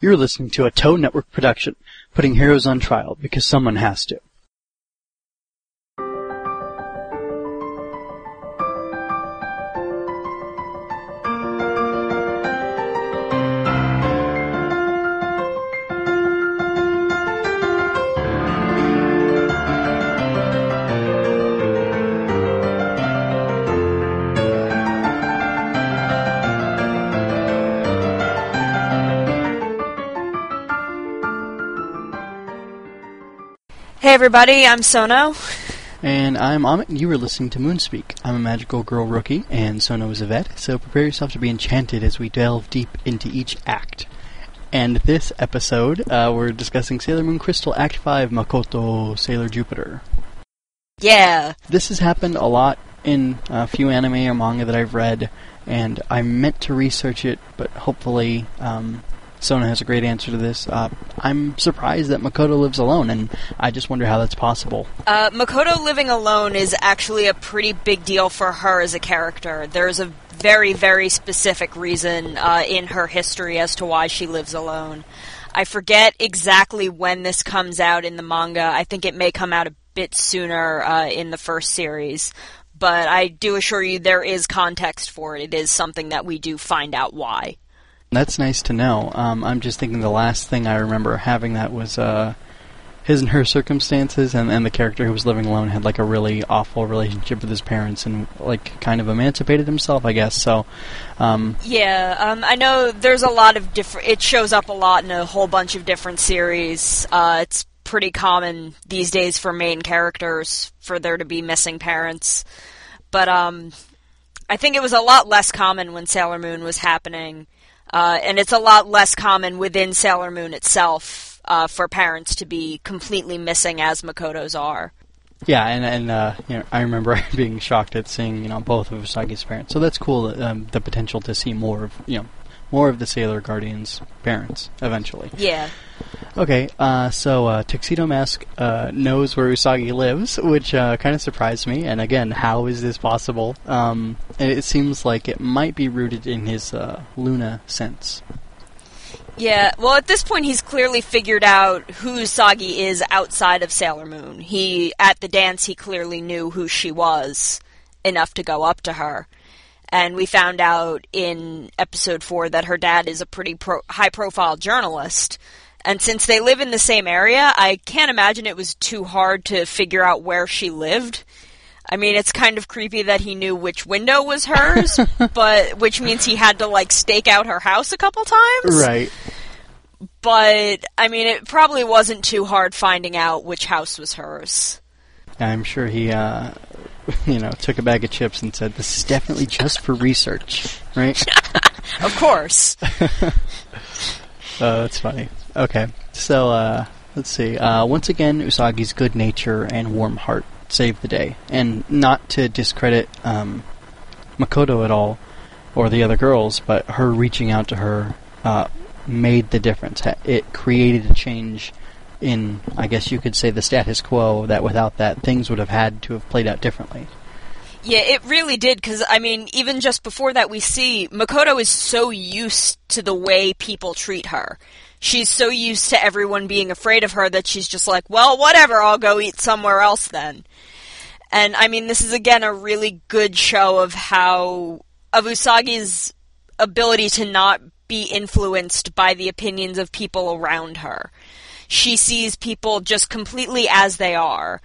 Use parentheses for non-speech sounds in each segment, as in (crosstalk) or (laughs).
You're listening to a Toe Network production, putting heroes on trial because someone has to. Everybody, I'm Sono. And I'm Amit, and you were listening to Moonspeak. I'm a magical girl rookie, and Sono is a vet, so prepare yourself to be enchanted as we delve deep into each act. And this episode, uh, we're discussing Sailor Moon Crystal Act 5 Makoto Sailor Jupiter. Yeah. This has happened a lot in a few anime or manga that I've read, and I meant to research it, but hopefully um, Sona has a great answer to this. Uh, I'm surprised that Makoto lives alone, and I just wonder how that's possible. Uh, Makoto living alone is actually a pretty big deal for her as a character. There's a very, very specific reason uh, in her history as to why she lives alone. I forget exactly when this comes out in the manga. I think it may come out a bit sooner uh, in the first series. But I do assure you there is context for it. It is something that we do find out why. That's nice to know. Um, I'm just thinking the last thing I remember having that was uh, his and her circumstances, and, and the character who was living alone had like a really awful relationship with his parents, and like kind of emancipated himself, I guess. So, um, Yeah, um, I know there's a lot of different. It shows up a lot in a whole bunch of different series. Uh, it's pretty common these days for main characters for there to be missing parents, but um, I think it was a lot less common when Sailor Moon was happening, uh, and it's a lot less common within Sailor Moon itself uh, for parents to be completely missing as Makoto's are. yeah, and and uh, you know, I remember (laughs) being shocked at seeing you know both of Usagi's parents. So that's cool. Um, the potential to see more of you know more of the Sailor Guardians' parents eventually. Yeah. Okay, uh, so uh, Tuxedo Mask uh, knows where Usagi lives, which uh, kind of surprised me. And again, how is this possible? Um, and it seems like it might be rooted in his uh, Luna sense. Yeah, well, at this point, he's clearly figured out who Usagi is outside of Sailor Moon. He, at the dance, he clearly knew who she was enough to go up to her. And we found out in episode four that her dad is a pretty pro- high profile journalist. And since they live in the same area, I can't imagine it was too hard to figure out where she lived. I mean, it's kind of creepy that he knew which window was hers, (laughs) but which means he had to like stake out her house a couple times Right. but I mean, it probably wasn't too hard finding out which house was hers. I'm sure he, uh, (laughs) you know, took a bag of chips and said, "This is definitely just for research." Right? (laughs) Of course. (laughs) Oh, that's funny. Okay, so uh, let's see. Uh, once again, Usagi's good nature and warm heart saved the day, and not to discredit um, Makoto at all or the other girls, but her reaching out to her uh, made the difference. It created a change in, I guess you could say, the status quo. That without that, things would have had to have played out differently. yeah, it really did, because, I mean, even just before that, we see Makoto is so used to the way people treat her. She's so used to everyone being afraid of her that she's just like, well, whatever, I'll go eat somewhere else then. And, I mean, this is again a really good show of how, of Usagi's ability to not be influenced by the opinions of people around her. She sees people just completely as they are.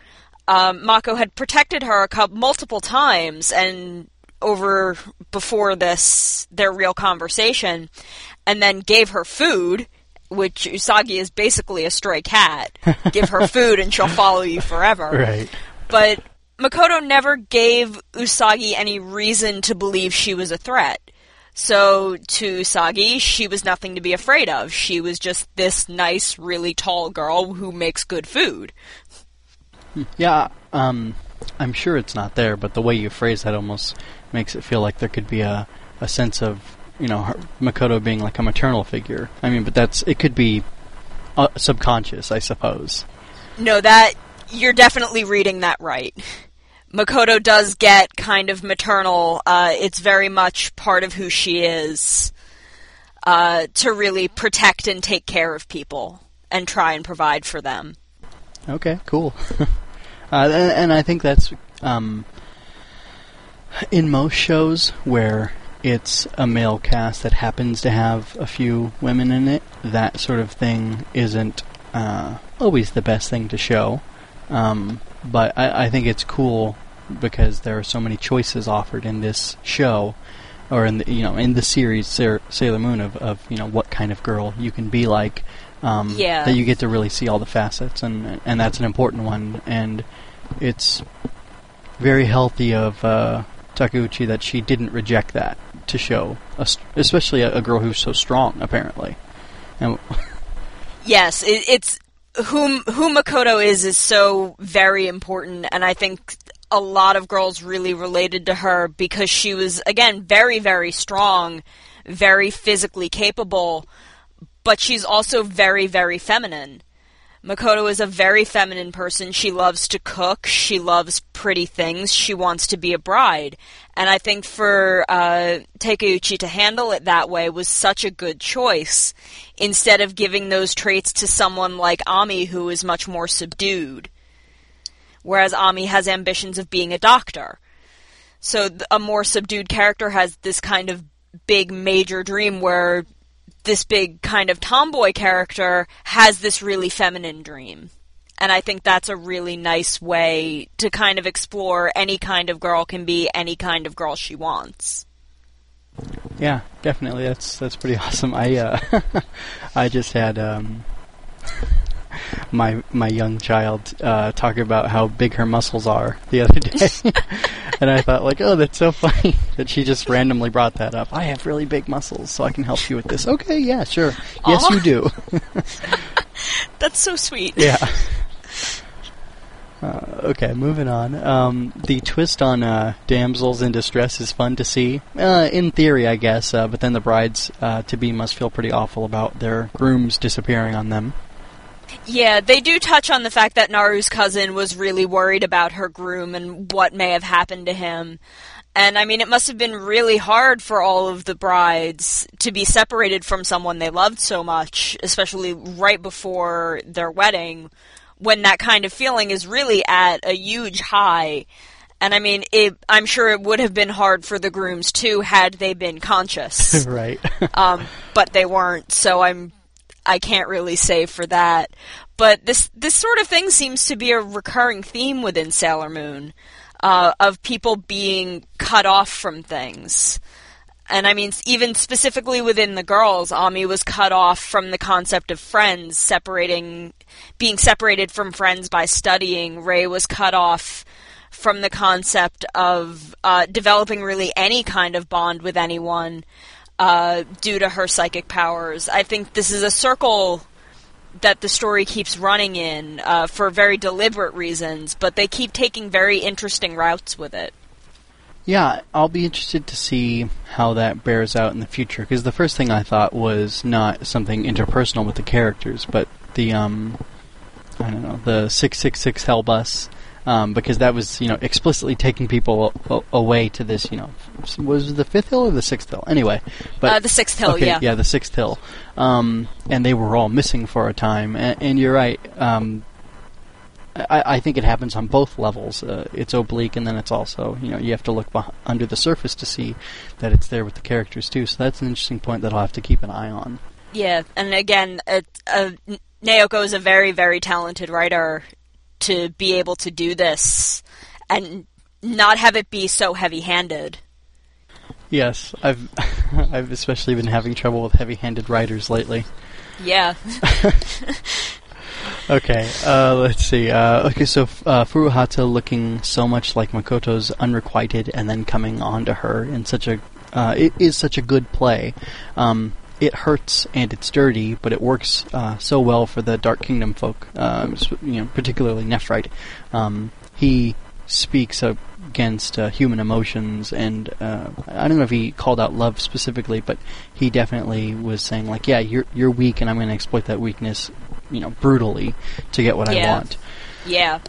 Um, Mako had protected her a couple, multiple times, and over before this their real conversation, and then gave her food, which Usagi is basically a stray cat. (laughs) Give her food, and she'll follow you forever Right. but Makoto never gave Usagi any reason to believe she was a threat. So to Sagi, she was nothing to be afraid of. She was just this nice, really tall girl who makes good food. Yeah, um, I'm sure it's not there, but the way you phrase that almost makes it feel like there could be a, a sense of, you know, her, Makoto being like a maternal figure. I mean, but that's, it could be uh, subconscious, I suppose. No, that you're definitely reading that right. Makoto does get kind of maternal. Uh, it's very much part of who she is. uh, to really protect and take care of people and try and provide for them. Okay, cool. (laughs) uh, and, I think that's um, in most shows where it's a male cast that happens to have a few women in it. That sort of thing isn't uh, always the best thing to show, um, but I, I think it's cool because there are so many choices offered in this show or in the you know in the series Sailor Moon of, of you know what kind of girl you can be like. Um, yeah. That you get to really see all the facets, and and that's an important one, and it's very healthy of uh, Takeuchi that she didn't reject that to show, a, especially a, a, girl who's so strong, apparently. And (laughs) yes, it, it's whom who Makoto is is so very important, and I think a lot of girls really related to her because she was again very very strong, very physically capable, but she's also very very feminine. Makoto is a very feminine person. She loves to cook. She loves pretty things. She wants to be a bride. And I think for uh, Takeuchi to handle it that way was such a good choice instead of giving those traits to someone like Ami who is much more subdued whereas Ami has ambitions of being a doctor. So a more subdued character has this kind of big major dream where this big kind of tomboy character has this really feminine dream. And I think that's a really nice way to kind of explore any kind of girl can be any kind of girl she wants. Yeah, definitely. That's that's pretty (laughs) awesome. I uh, (laughs) I just had um, my my young child uh, talking about how big her muscles are the other day, (laughs) and I thought like, oh, that's so funny (laughs) that she just randomly brought that up. I have really big muscles, so I can help you with this. Okay, yeah, sure. Aww. Yes, you do. (laughs) that's so sweet. Yeah. Uh, okay, moving on. Um, the twist on uh, damsels in distress is fun to see, uh, in theory, I guess. Uh, but then the brides uh, to be must feel pretty awful about their grooms disappearing on them. Yeah, they do touch on the fact that Naru's cousin was really worried about her groom and what may have happened to him. And I mean, it must have been really hard for all of the brides to be separated from someone they loved so much, especially right before their wedding, when that kind of feeling is really at a huge high. And I mean, it, I'm sure it would have been hard for the grooms too had they been conscious. (laughs) right. um, but they weren't, so I'm I can't really say for that. But this this sort of thing seems to be a recurring theme within Sailor Moon uh, of people being cut off from things. And I mean, even specifically within the girls, Ami was cut off from the concept of friends, separating, being separated from friends by studying. Rei was cut off from the concept of uh, developing really any kind of bond with anyone uh, due to her psychic powers. I think this is a circle that the story keeps running in uh, for very deliberate reasons, but they keep taking very interesting routes with it. Yeah, I'll be interested to see how that bears out in the future. Because the first thing I thought was not something interpersonal with the characters, but the um, I don't know, the six six six hell bus um, because that was you know explicitly taking people a- away to this you know was the fifth hill or the sixth hill anyway but uh, the sixth hill okay, yeah yeah the sixth hill um, and they were all missing for a time and, and you're right um, I, I, think it happens on both levels. Uh, it's oblique, and then it's also you know you have to look beh- under the surface to see that it's there with the characters too. So that's an interesting point that I'll have to keep an eye on. Yeah, and again, uh, Naoko is a very very talented writer to be able to do this and not have it be so heavy-handed. Yes, I've (laughs) I've especially been having trouble with heavy-handed writers lately. Yeah. (laughs) okay, uh, let's see. Uh, okay, so uh, Furuhata looking so much like Makoto's unrequited, and then coming on to her in such a uh, it is such a good play. Um, it hurts and it's dirty, but it works uh, so well for the Dark Kingdom folk, uh, you know, particularly Nephrite. Um, he speaks against uh, human emotions, and uh, I don't know if he called out love specifically, but he definitely was saying like, "Yeah, you're you're weak, and I'm going to exploit that weakness, you know, brutally to get what yeah. I want." Yeah.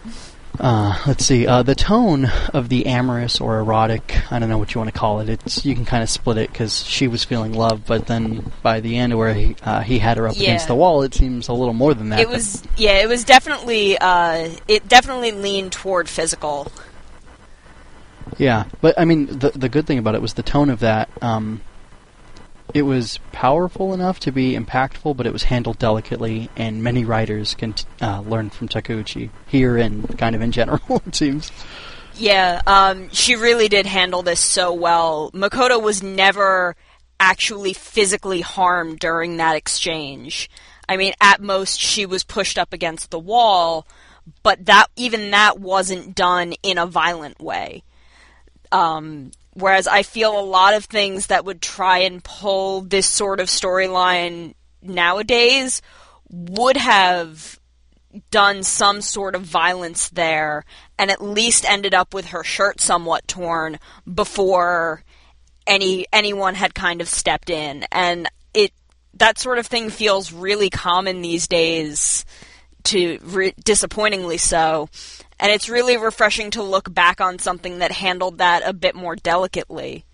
Uh, let's see. Uh, the tone of the amorous or erotic, I don't know what you want to call it. It's you can kind of split it because she was feeling love, but then by the end where he uh, he had her up Yeah. against the wall, it seems a little more than that. It was yeah, it was definitely uh, it definitely leaned toward physical. Yeah, but I mean, the the good thing about it was the tone of that. Um, it was powerful enough to be impactful, but it was handled delicately, and many writers can t- uh, learn from Takeuchi here and kind of in general. (laughs) It seems. Yeah, um, she really did handle this so well. Makoto was never actually physically harmed during that exchange. I mean, at most she was pushed up against the wall, but that even that wasn't done in a violent way. Um, whereas I feel a lot of things that would try and pull this sort of storyline nowadays would have done some sort of violence there and at least ended up with her shirt somewhat torn before any anyone had kind of stepped in. And it that sort of thing feels really common these days to re- disappointingly so and it's really refreshing to look back on something that handled that a bit more delicately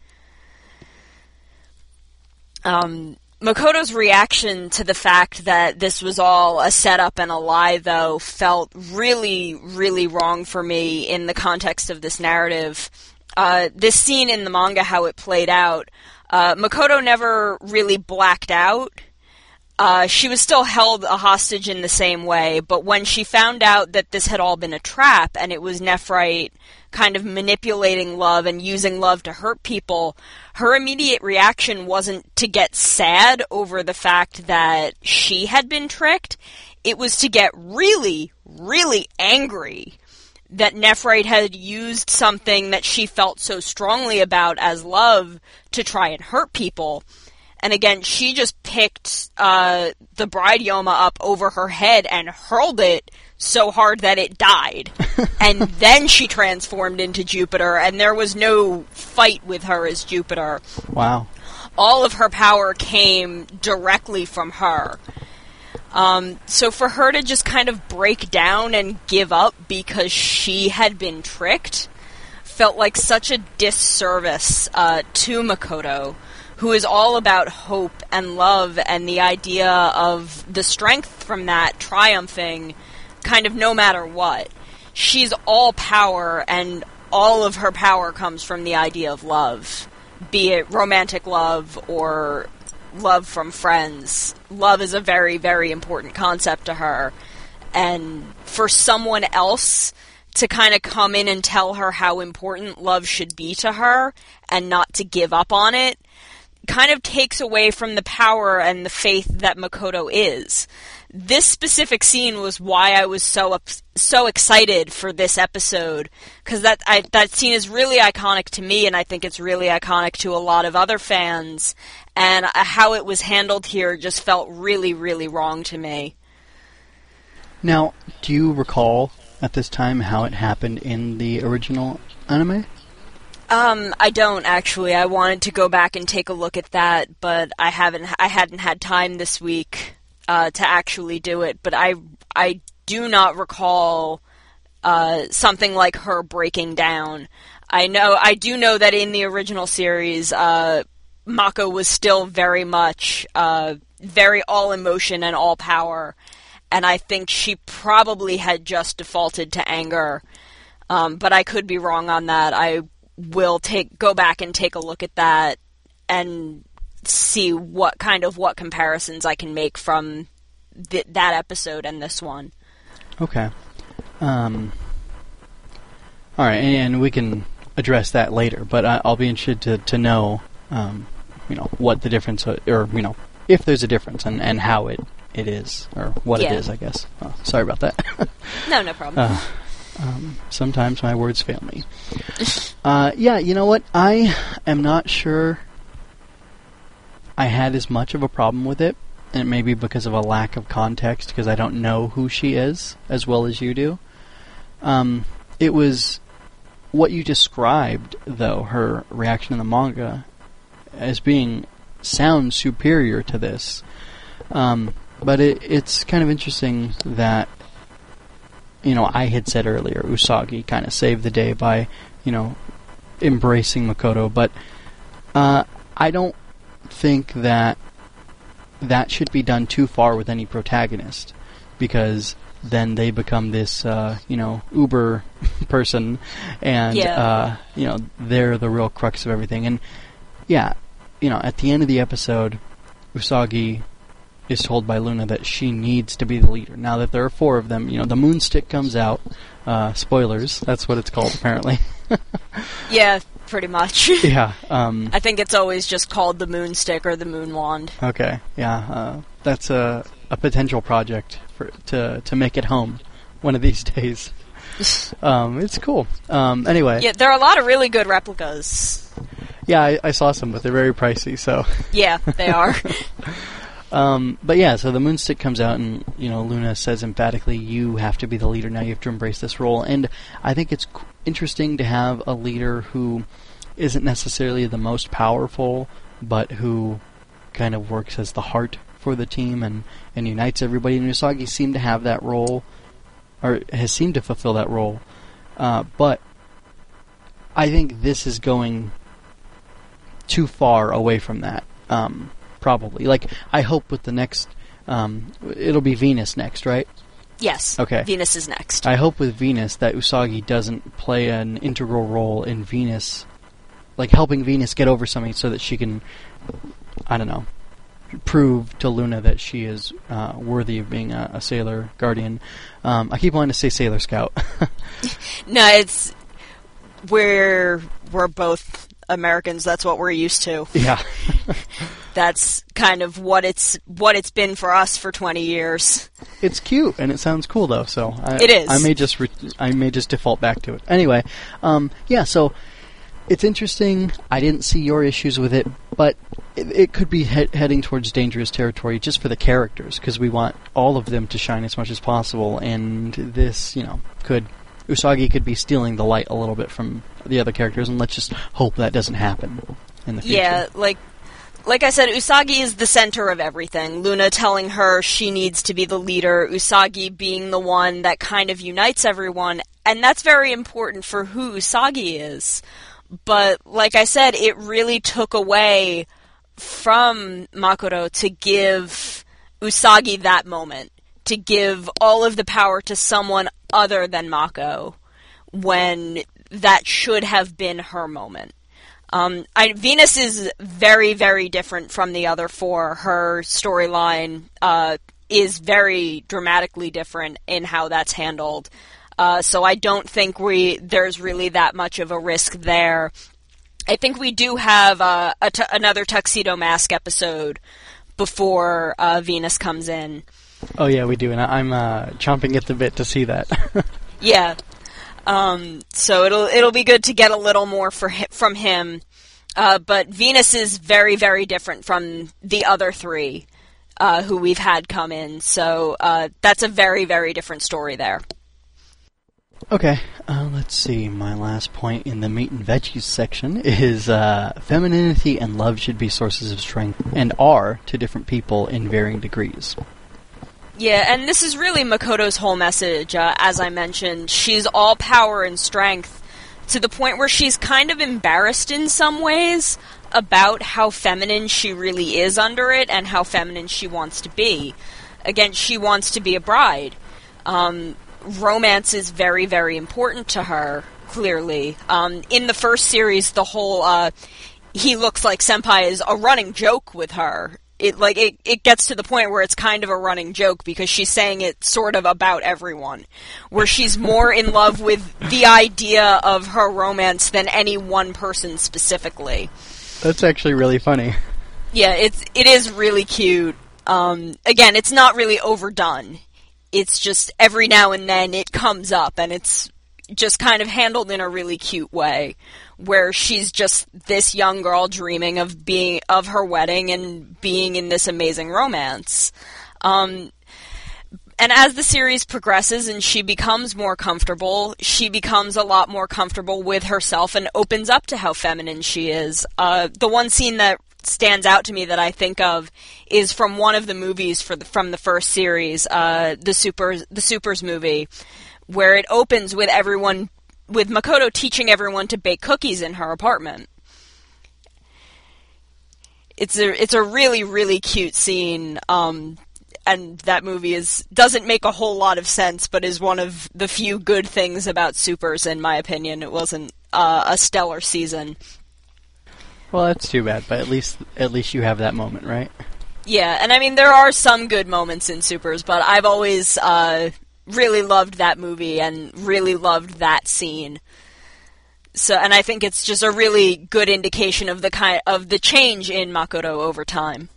um, Makoto's reaction to the fact that this was all a setup and a lie, though, felt really, really wrong for me in the context of this narrative. Uh, this scene in the manga, how it played out, uh, Makoto never really blacked out. Uh, she was still held a hostage in the same way, but when she found out that this had all been a trap and it was Nephrite kind of manipulating love and using love to hurt people, her immediate reaction wasn't to get sad over the fact that she had been tricked. It was to get really, really angry that Nephrite had used something that she felt so strongly about as love to try and hurt people. And again, she just picked uh, the bride Yoma up over her head and hurled it so hard that it died. (laughs) and then she transformed into Jupiter, and there was no fight with her as Jupiter. Wow. All of her power came directly from her. Um, so for her to just kind of break down and give up because she had been tricked felt like such a disservice uh, to Makoto, who is all about hope and love and the idea of the strength from that triumphing kind of no matter what. She's all power, and all of her power comes from the idea of love, be it romantic love or love from friends. Love is a very, very important concept to her. And for someone else to kind of come in and tell her how important love should be to her and not to give up on it kind of takes away from the power and the faith that Makoto is. This specific scene was why I was so so excited for this episode because that I, that scene is really iconic to me, and I think it's really iconic to a lot of other fans. And uh, how it was handled here just felt really, really wrong to me. Now, do you recall at this time how it happened in the original anime? Um, I don't actually. I wanted to go back and take a look at that, but I haven't. I hadn't had time this week uh, to actually do it. But I, I do not recall uh, something like her breaking down. I know. I do know that in the original series, uh, Mako was still very much uh, very all emotion and all power, and I think she probably had just defaulted to anger. Um, but I could be wrong on that. I will take go back and take a look at that and see what kind of what comparisons I can make from th- that episode and this one. Okay. Um, all right, and, we can address that later. But I, I'll be interested to to know, um, you know, what the difference, or you know, if there's a difference, and, and how it it is, or what Yeah. it is. I guess. Oh, sorry about that. (laughs) No, no problem. Uh, um, sometimes my words fail me. (laughs) Uh, yeah, you know what? I am not sure I had as much of a problem with it, and maybe because of a lack of context, because I don't know who she is as well as you do. Um, it was what you described, though, her reaction in the manga, as being sounds superior to this. Um, but it, it's kind of interesting that you know, I had said earlier, Usagi kind of saved the day by, you know, embracing Makoto, but uh, I don't think that that should be done too far with any protagonist because then they become this, uh, you know, uber (laughs) person, and Yeah. uh, you know they're the real crux of everything. And yeah, you know, at the end of the episode, Usagi is told by Luna that she needs to be the leader. Now that there are four of them, you know, the moon stick comes out. Uh, spoilers. That's what it's called, apparently. (laughs) (laughs) Yeah, pretty much. (laughs) yeah. Um, I think it's always just called the moon stick or the moon wand. Okay, yeah, uh, that's a a potential project for to to make it home one of these (laughs) days. um, it's cool. Um, anyway, Yeah, there are a lot of really good replicas. yeah, I, I saw some, but they're very pricey. So, Yeah, they are. Um, but yeah, so the moonstick comes out, and you know, Luna says emphatically, "You have to be the leader now. You have to embrace this role." And I think it's interesting to have a leader who isn't necessarily the most powerful, but who kind of works as the heart for the team and, and unites everybody. And Usagi seemed to have that role, or has seemed to fulfill that role. Uh, but I think this is going too far away from that. Um, probably. Like I hope with the next, um, it'll be Venus next, right? yes. Okay. Venus is next. I hope with Venus that Usagi doesn't play an integral role in Venus, like helping Venus get over something so that she can, I don't know, prove to Luna that she is uh, worthy of being a, a sailor guardian. Um, I keep wanting to say sailor scout. (laughs) (laughs) No, it's we're we're both Americans. That's what we're used to. yeah. (laughs) That's kind of what it's what it's been for us for 20 years. It's cute and it sounds cool though, so I, It is. I may just re- I may just default back to it. Anyway, um, yeah. So it's interesting. I didn't see your issues with it, but it, it could be he- heading towards dangerous territory just for the characters because we want all of them to shine as much as possible, and this, you know, could Usagi could be stealing the light a little bit from the other characters, and let's just hope that doesn't happen in the future. Yeah, like like I said, Usagi is the center of everything. Luna telling her she needs to be the leader, Usagi being the one that kind of unites everyone, and that's very important for who Usagi is. But like I said, it really took away from Makoto to give Usagi that moment, to give all of the power to someone other than Mako when that should have been her moment. Um, I, Venus is very, very different from the other four. Her storyline uh, is very dramatically different in how that's handled. Uh, so I don't think we there's really that much of a risk there. I think we do have uh, another tuxedo mask episode before uh, Venus comes in. Oh yeah, we do, and I- I'm uh, chomping at the bit to see that. (laughs) Yeah. Um, so it'll it'll be good to get a little more for hi- from him. Uh, but Venus is very very different from the other three uh, who we've had come in. So uh, that's a very very different story there. Okay, uh, let's see. My last point in the meat and veggies section is uh, femininity and love should be sources of strength and are to different people in varying degrees. Yeah, and this is really Makoto's whole message. Uh, as I mentioned, she's all power and strength to the point where she's kind of embarrassed in some ways about how feminine she really is under it and how feminine she wants to be. Again, she wants to be a bride. Um, romance is very, very important to her, clearly. Um, in the first series, the whole uh, he looks like senpai is a running joke with her. It like it, it gets to the point where it's kind of a running joke because she's saying it sort of about everyone. Where she's more in love with the idea of her romance than any one person specifically. That's actually really funny. Yeah, it's it is really cute. Um, again, it's not really overdone. It's just every now and then it comes up, and it's just kind of handled in a really cute way, where she's just this young girl dreaming of being of her wedding and being in this amazing romance. Um, and as the series progresses and she becomes more comfortable, she becomes a lot more comfortable with herself and opens up to how feminine she is. Uh, the one scene that stands out to me that I think of is from one of the movies for the, from the first series, uh, the Supers, the Supers movie, where it opens with everyone with Makoto teaching everyone to bake cookies in her apartment. It's a it's a really really cute scene. Um, and that movie is doesn't make a whole lot of sense, but is one of the few good things about Supers, in my opinion. It wasn't uh, a stellar season. Well, that's too bad, but at least at least you have that moment, right? Yeah, and I mean there are some good moments in Supers, but I've always uh, really loved that movie and really loved that scene. So, and I think it's just a really good indication of the kind of the change in Makoto over time.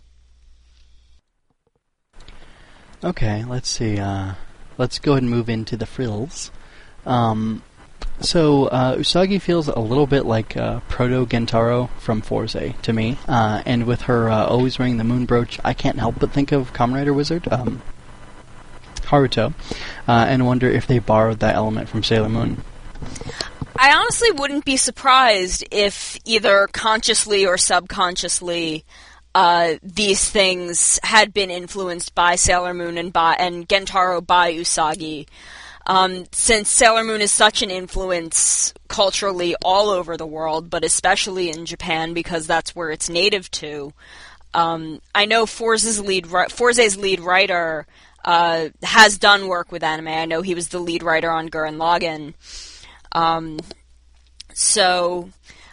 Okay, let's see. Uh, let's go ahead and move into the frills. Um, so uh, Usagi feels a little bit like uh, Proto Gentaro from Fourze to me, uh, and with her uh, always wearing the moon brooch, I can't help but think of Kamen Rider Wizard um, Haruto, uh, and wonder if they borrowed that element from Sailor Moon. I honestly wouldn't be surprised if either consciously or subconsciously uh, these things had been influenced by Sailor Moon and by and Gentaro by Usagi. Um, since Sailor Moon is such an influence culturally all over the world, but especially in Japan because that's where it's native to. Um, I know Fourze's lead, Fourze's lead writer uh, has done work with anime. I know he was the lead writer on Gurren Lagann. Um, so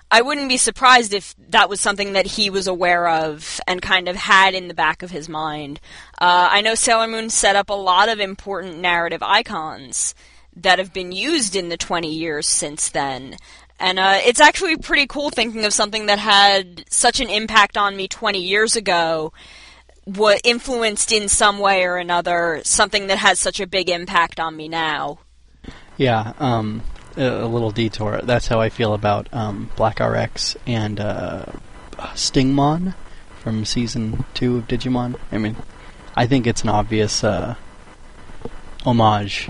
I wouldn't be surprised if that was something that he was aware of and kind of had in the back of his mind. Uh, I know Sailor Moon set up a lot of important narrative icons that have been used in the 20 years since then. And uh, it's actually pretty cool thinking of something that had such an impact on me 20 years ago, what influenced in some way or another something that has such a big impact on me now. Yeah, um, a, little detour. That's how I feel about um, Black RX and uh, Stingmon from season two of Digimon. I mean, I think it's an obvious uh, homage.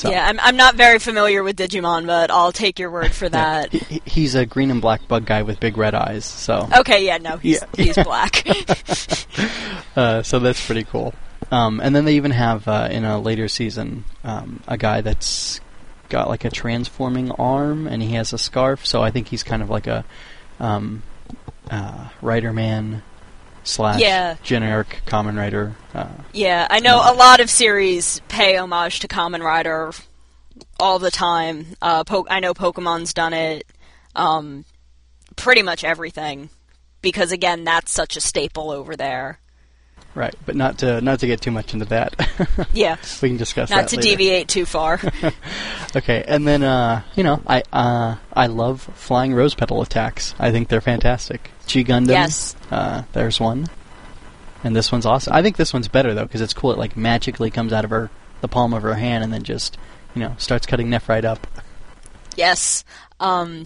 So. Yeah, I'm, I'm not very familiar with Digimon, but I'll take your word for (laughs) that. Yeah, he, he's a green and black bug guy with big red eyes. So okay, yeah, no, he's, yeah. he's black. (laughs) (laughs) uh, so that's pretty cool. Um, and then they even have uh, in a later season um, a guy that's got like a transforming arm and he has a scarf. So I think he's kind of like a um, uh, Rider Man slash yeah. generic Kamen Rider. Uh, yeah, I know a lot of series pay homage to Kamen Rider all the time. Uh, po- I know Pokemon's done it. Um, pretty much everything, because again, that's such a staple over there. Right, but not to not to get too much into that. (laughs) yeah, we can discuss that. not to later. deviate too far. (laughs) okay, and then uh, you know I uh, I love flying rose petal attacks. I think they're fantastic. G Gundam. Yes. Uh, there's one, and this one's awesome. I think this one's better though because it's cool. It like magically comes out of her the palm of her hand and then just you know starts cutting Nephrite up. Yes. Um,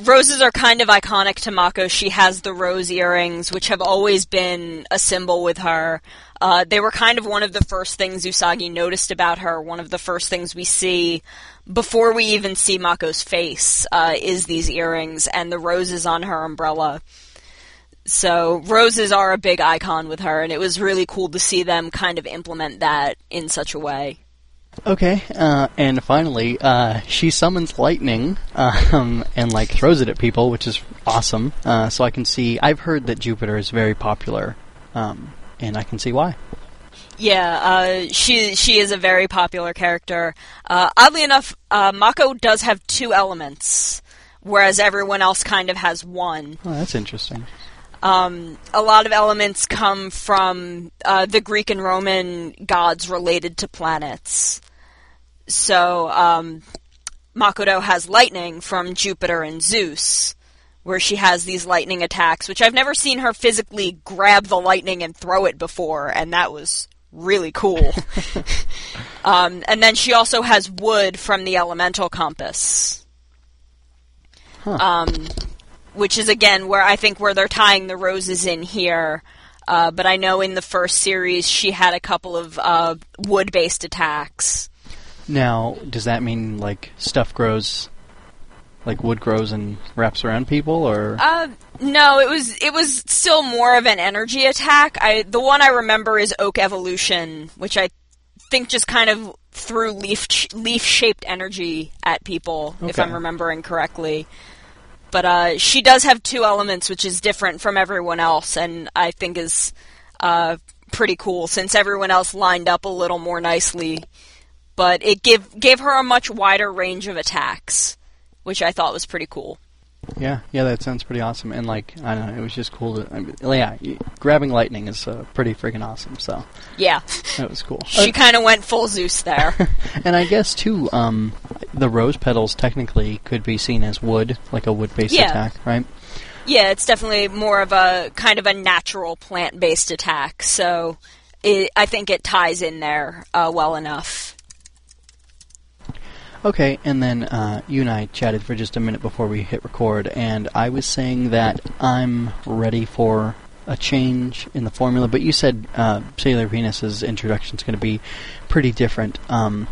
roses are kind of iconic to Mako. She has the rose earrings, which have always been a symbol with her. Uh, they were kind of one of the first things Usagi noticed about her. One of the first things we see before we even see Mako's face uh, is these earrings and the roses on her umbrella. So roses are a big icon with her, and it was really cool to see them kind of implement that in such a way. Okay, uh, and finally, uh, she summons lightning um, and like throws it at people, which is awesome. Uh, so I can see. I've heard that Jupiter is very popular, um, and I can see why. Yeah, uh, she she is a very popular character. Uh, oddly enough, uh, Mako does have two elements, whereas everyone else kind of has one. Oh, that's interesting. Um, a lot of elements come from the Greek and Roman gods related to planets. So, um, Makoto has lightning from Jupiter and Zeus, where she has these lightning attacks, which I've never seen her physically grab the lightning and throw it before, and that was really cool. (laughs) um, and then she also has wood from the elemental compass. Huh. Um, which is again where I think where they're tying the roses in here. Uh, but I know in the first series she had a couple of uh, wood-based attacks. Now, does that mean like stuff grows, like wood grows and wraps around people, or? Uh, no. It was it was still more of an energy attack. I the one I remember is Oak Evolution, which I think just kind of threw leaf leaf shaped energy at people, if I'm remembering correctly. But uh, she does have two elements, which is different from everyone else, and I think is uh, pretty cool since everyone else lined up a little more nicely. But it gave gave her a much wider range of attacks, which I thought was pretty cool. Yeah, yeah, that sounds pretty awesome. And like, I don't know, it was just cool to. I mean, yeah, grabbing lightning is uh, pretty freaking awesome. So Yeah, that was cool. she kind of went full Zeus there. (laughs) and I guess too, um, the rose petals technically could be seen as wood, like a wood-based Yeah. attack, right? Yeah, it's definitely more of a kind of a natural plant based attack, so it, I think it ties in there uh, well enough. Okay, and then uh, you and I chatted for just a minute before we hit record, and I was saying that I'm ready for a change in the formula, but you said uh, Sailor Venus's introduction is going to be pretty different. Um,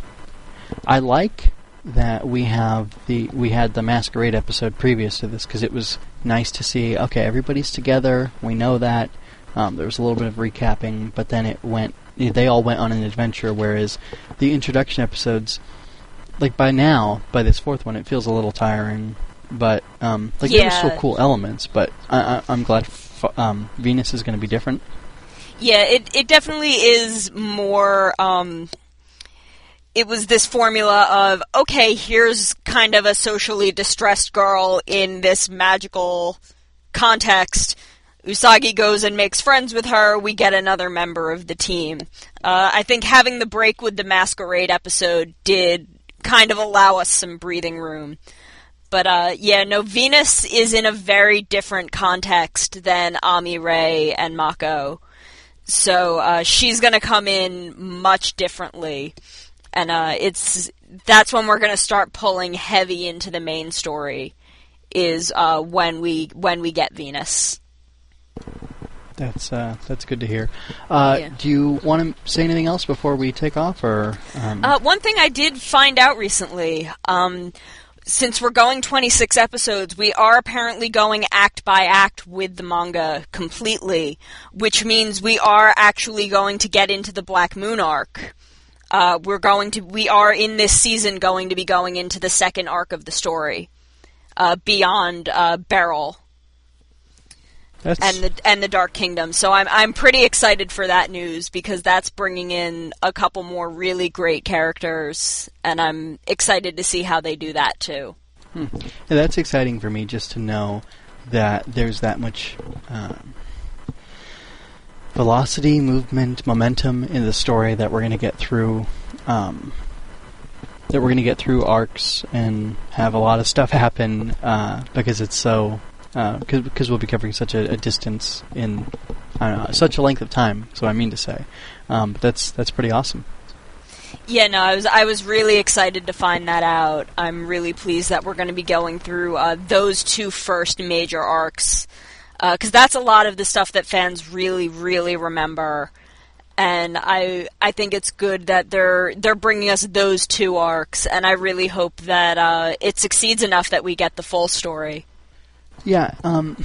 I like that we have the we had the masquerade episode previous to this because it was nice to see. Okay, everybody's together. We know that. Um, there was a little bit of recapping, but then it went. They all went on an adventure, whereas the introduction episodes like by now, by this fourth one, it feels a little tiring. But um, like there were still cool elements. But I, I, I'm glad f- um, Venus is going to be different. Yeah, it it definitely is more. Um, it was this formula of okay, here's kind of a socially distressed girl in this magical context. Usagi goes and makes friends with her. We get another member of the team. Uh, I think having the break with the masquerade episode did kind of allow us some breathing room. But uh, yeah, no, Venus is in a very different context than Ami Rei and Mako. So uh, she's going to come in much differently, and uh, it's that's when we're going to start pulling heavy into the main story. Is uh, when we when we get Venus. That's uh, that's good to hear. Uh, Yeah. Do you want to say anything else before we take off, or um, Uh, one thing I did find out recently, um, since we're going 26 episodes, we are apparently going act by act with the manga completely, which means we are actually going to get into the Black Moon arc. Uh, we're going to, we are in this season going to be going into the second arc of the story, uh, beyond uh, Beryl that's and the and the Dark Kingdom. So I'm I'm pretty excited for that news because that's bringing in a couple more really great characters, and I'm excited to see how they do that too. yeah, that's exciting for me just to know that there's that much um, velocity, movement, momentum in the story that we're going to get through. Um, that we're going to get through arcs and have a lot of stuff happen uh, because it's so because because we'll be covering such a, a distance in know such a length of time. So I mean to say, um, but that's that's pretty awesome. Yeah, no, I was I was really excited to find that out. I'm really pleased that we're going to be going through uh, those two first major arcs because that's a lot of the stuff that fans really really remember. And I I think it's good that they're they're bringing us those two arcs, and I really hope that uh, it succeeds enough that we get the full story. Yeah. Um,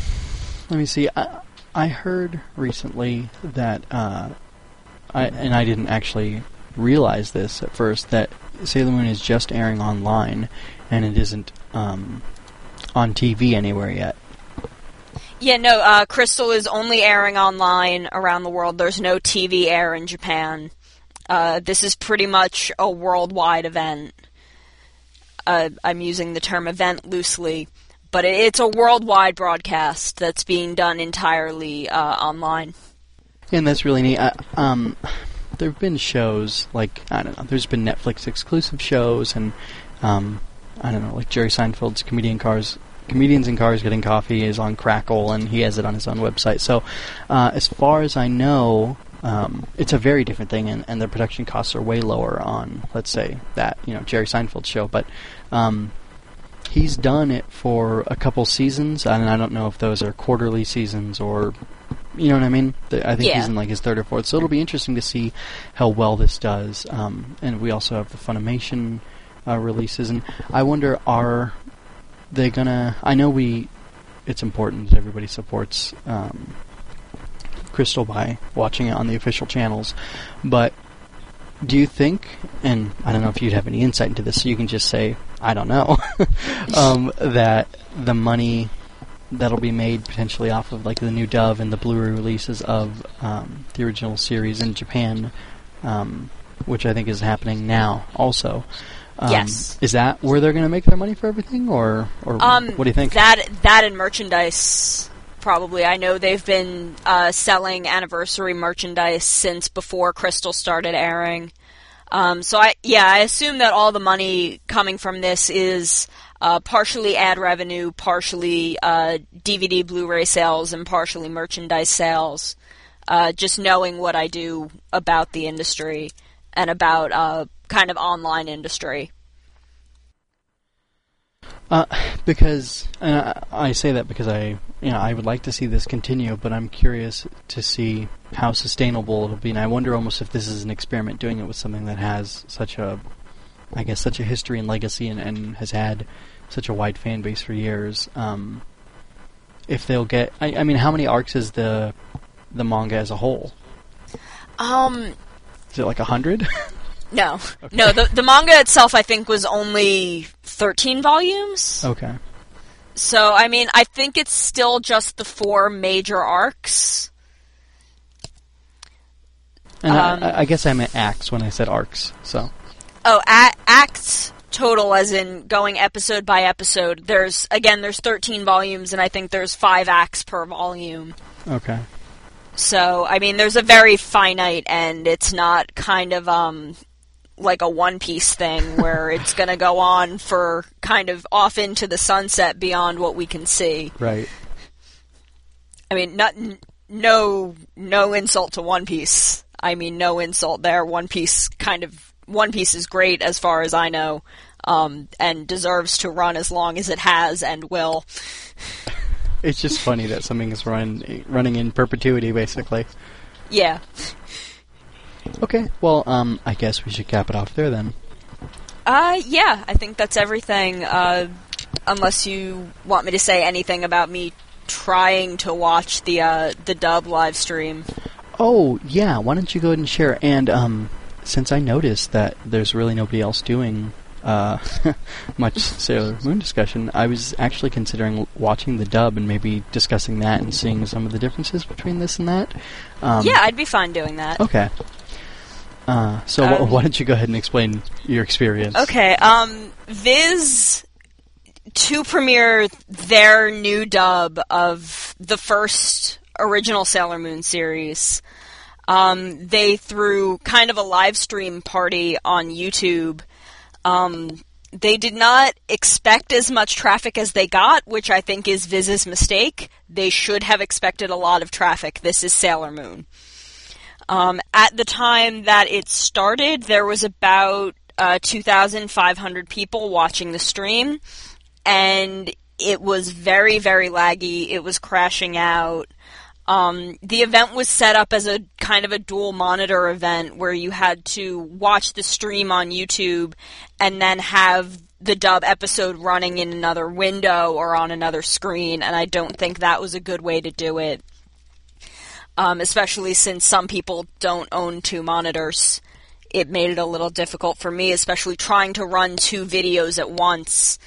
let me see. I, I heard recently that, uh, I and I didn't actually realize this at first that Sailor Moon is just airing online, and it isn't um, on TV anywhere yet. Yeah, no, uh, Crystal is only airing online around the world. There's no TV air in Japan. Uh, this is pretty much a worldwide event. Uh, I'm using the term event loosely, but it's a worldwide broadcast that's being done entirely uh, online. And that's really neat. I, um, there have been shows like I don't know. There's been Netflix exclusive shows, and um, I don't know, like Jerry Seinfeld's comedian cars. Comedians in Cars Getting Coffee is on Crackle, and he has it on his own website. So, uh, as far as I know, um, it's a very different thing, and, and the production costs are way lower on, let's say, that you know Jerry Seinfeld show. But um, he's done it for a couple seasons, and I don't know if those are quarterly seasons or you know what I mean? I think Yeah. he's in like his third or fourth, so it'll be interesting to see how well this does. Um, and we also have the Funimation uh, releases, and I wonder are they gonna? I know we. It's important that everybody supports um, Crystal by watching it on the official channels, but do you think, and I don't know if you'd have any insight into this, so you can just say, I don't know, (laughs) um, that the money that'll be made potentially off of like the new Dove and the Blu-ray releases of um, the original series in Japan, um, which I think is happening now also. Um, Yes. Is that where they're going to make their money for everything, or or Um, what do you think? That that and merchandise probably. I know they've been uh, selling anniversary merchandise since before Crystal started airing. Um, so I yeah, I assume that all the money coming from this is uh, partially ad revenue, partially uh, DVD, Blu-ray sales, and partially merchandise sales. Uh, just knowing what I do about the industry and about uh, kind of online industry. Uh, because uh, I say that because I, you know, I would like to see this continue, but I'm curious to see how sustainable it'll be, and I wonder almost if this is an experiment doing it with something that has such a, I guess, such a history and legacy, and, and has had such a wide fan base for years. Um, if they'll get, I, I mean, how many arcs is the the manga as a whole? Um, Is it like a hundred? (laughs) No, no. The the manga itself, I think, was only thirteen volumes. okay. So, I mean, I think it's still just the four major arcs. And Um, I, I guess I meant acts when I said arcs. So Oh, a- acts total, as in going episode by episode. There's again, there's thirteen volumes, and I think there's five acts per volume. okay. So, I mean, there's a very finite end. It's not kind of um like a One Piece thing where (laughs) it's going to go on for kind of off into the sunset beyond what we can see. Right. I mean, not no no insult to One Piece. I mean, no insult there. One Piece kind of One Piece is great as far as I know, um, and deserves to run as long as it has and will. It's just funny that something is run, running in perpetuity, basically. Yeah. Okay, well, um, I guess we should cap it off there then. Uh, yeah. I think that's everything. Uh, unless you want me to say anything about me trying to watch the uh, the dub live stream. Oh, yeah, why don't you go ahead and share? And, um, since I noticed that there's really nobody else doing, uh, (laughs) much Sailor Moon discussion, I was actually considering watching the dub and maybe discussing that and seeing some of the differences between this and that. Um, yeah, I'd be fine doing that. Okay. Uh, so wh- Um, why don't you go ahead and explain your experience? Okay, um, Viz to premiere their new dub of the first original Sailor Moon series. Um, they threw kind of a live stream party on YouTube. Um, they did not expect as much traffic as they got, which I think is Viz's mistake. They should have expected a lot of traffic. This is Sailor Moon. Um, at the time that it started, there was about uh, 2,500 people watching the stream, and it was very, very laggy. It was crashing out. Um, the event was set up as a kind of a dual monitor event where you had to watch the stream on YouTube and then have the dub episode running in another window or on another screen, and I don't think that was a good way to do it um, especially since some people don't own two monitors. It made it a little difficult for me, especially trying to run two videos at once.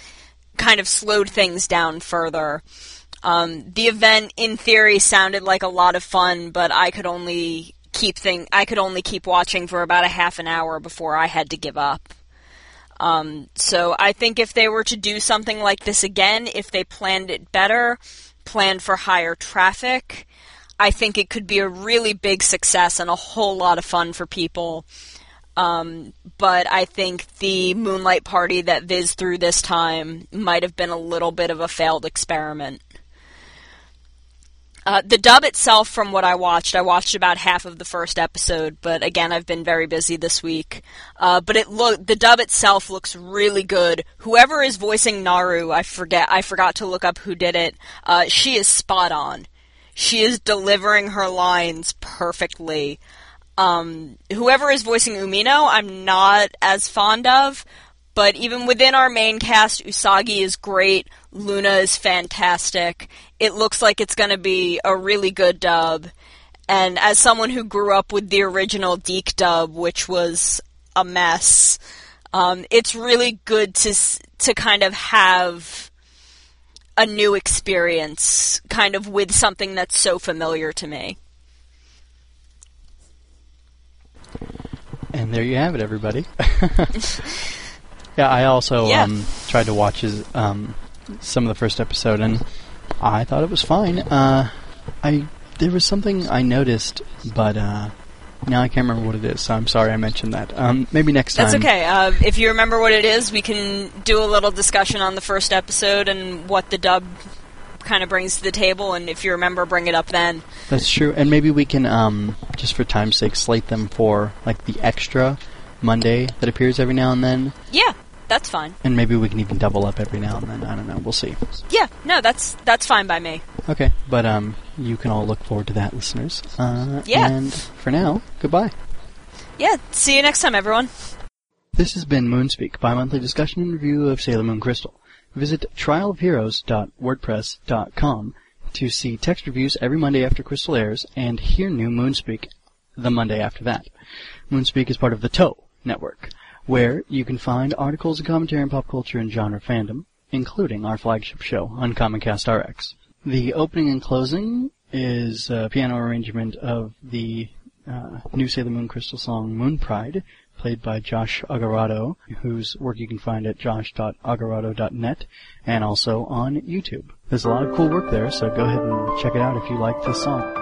Kind of slowed things down further. Um, the event, in theory, sounded like a lot of fun, but I could only keep thing I could only keep watching for about a half an hour before I had to give up. Um, so I think if they were to do something like this again, if they planned it better, planned for higher traffic, I think it could be a really big success and a whole lot of fun for people. Um, but I think the Moonlight Party that Viz threw this time might have been a little bit of a failed experiment. Uh, the dub itself, from what I watched, I watched about half of the first episode, but again, I've been very busy this week. Uh, but it look the dub itself looks really good. Whoever is voicing Naru, I forget, I forgot to look up who did it. Uh, she is spot on. She is delivering her lines perfectly. Um, whoever is voicing Umino, I'm not as fond of, but even within our main cast, Usagi is great. Luna is fantastic. It looks like it's going to be a really good dub. And as someone who grew up with the original DiC dub, which was a mess. Um, it's really good to to kind of have a new experience, kind of with something that's so familiar to me. And there you have it, everybody. (laughs) yeah, I also Yeah. um, tried to watch his, um, some of the first episode, and I thought it was fine. Uh, I there was something I noticed, but uh, now I can't remember what it is. So I'm sorry I mentioned that. Um, maybe next time. That's okay. Uh, if you remember what it is, we can do a little discussion on the first episode and what the dub kind of brings to the table. And if you remember, bring it up then. That's true, and maybe we can, um, just for time's sake, slate them for like the extra Monday that appears every now and then, Yeah, that's fine. and maybe we can even double up every now and then. I don't know. We'll see. Yeah, no, that's that's fine by me. Okay, but um, you can all look forward to that, listeners. Uh, Yeah. And for now, goodbye. Yeah, see you next time, everyone. This has been Moonspeak, bi-monthly discussion and review of Sailor Moon Crystal. Visit trialofheroes.wordpress.com to see text reviews every Monday after Crystal airs and hear new Moonspeak the Monday after that. Moonspeak is part of the TOE network, where you can find articles and commentary on pop culture and genre fandom, including our flagship show, Uncommon Cast RX. The opening and closing is a piano arrangement of the uh, new Sailor Moon Crystal song Moon Pride, played by Josh Agarado, whose work you can find at josh.agarado.net and also on YouTube. There's a lot of cool work there, so go ahead and check it out if you like this song.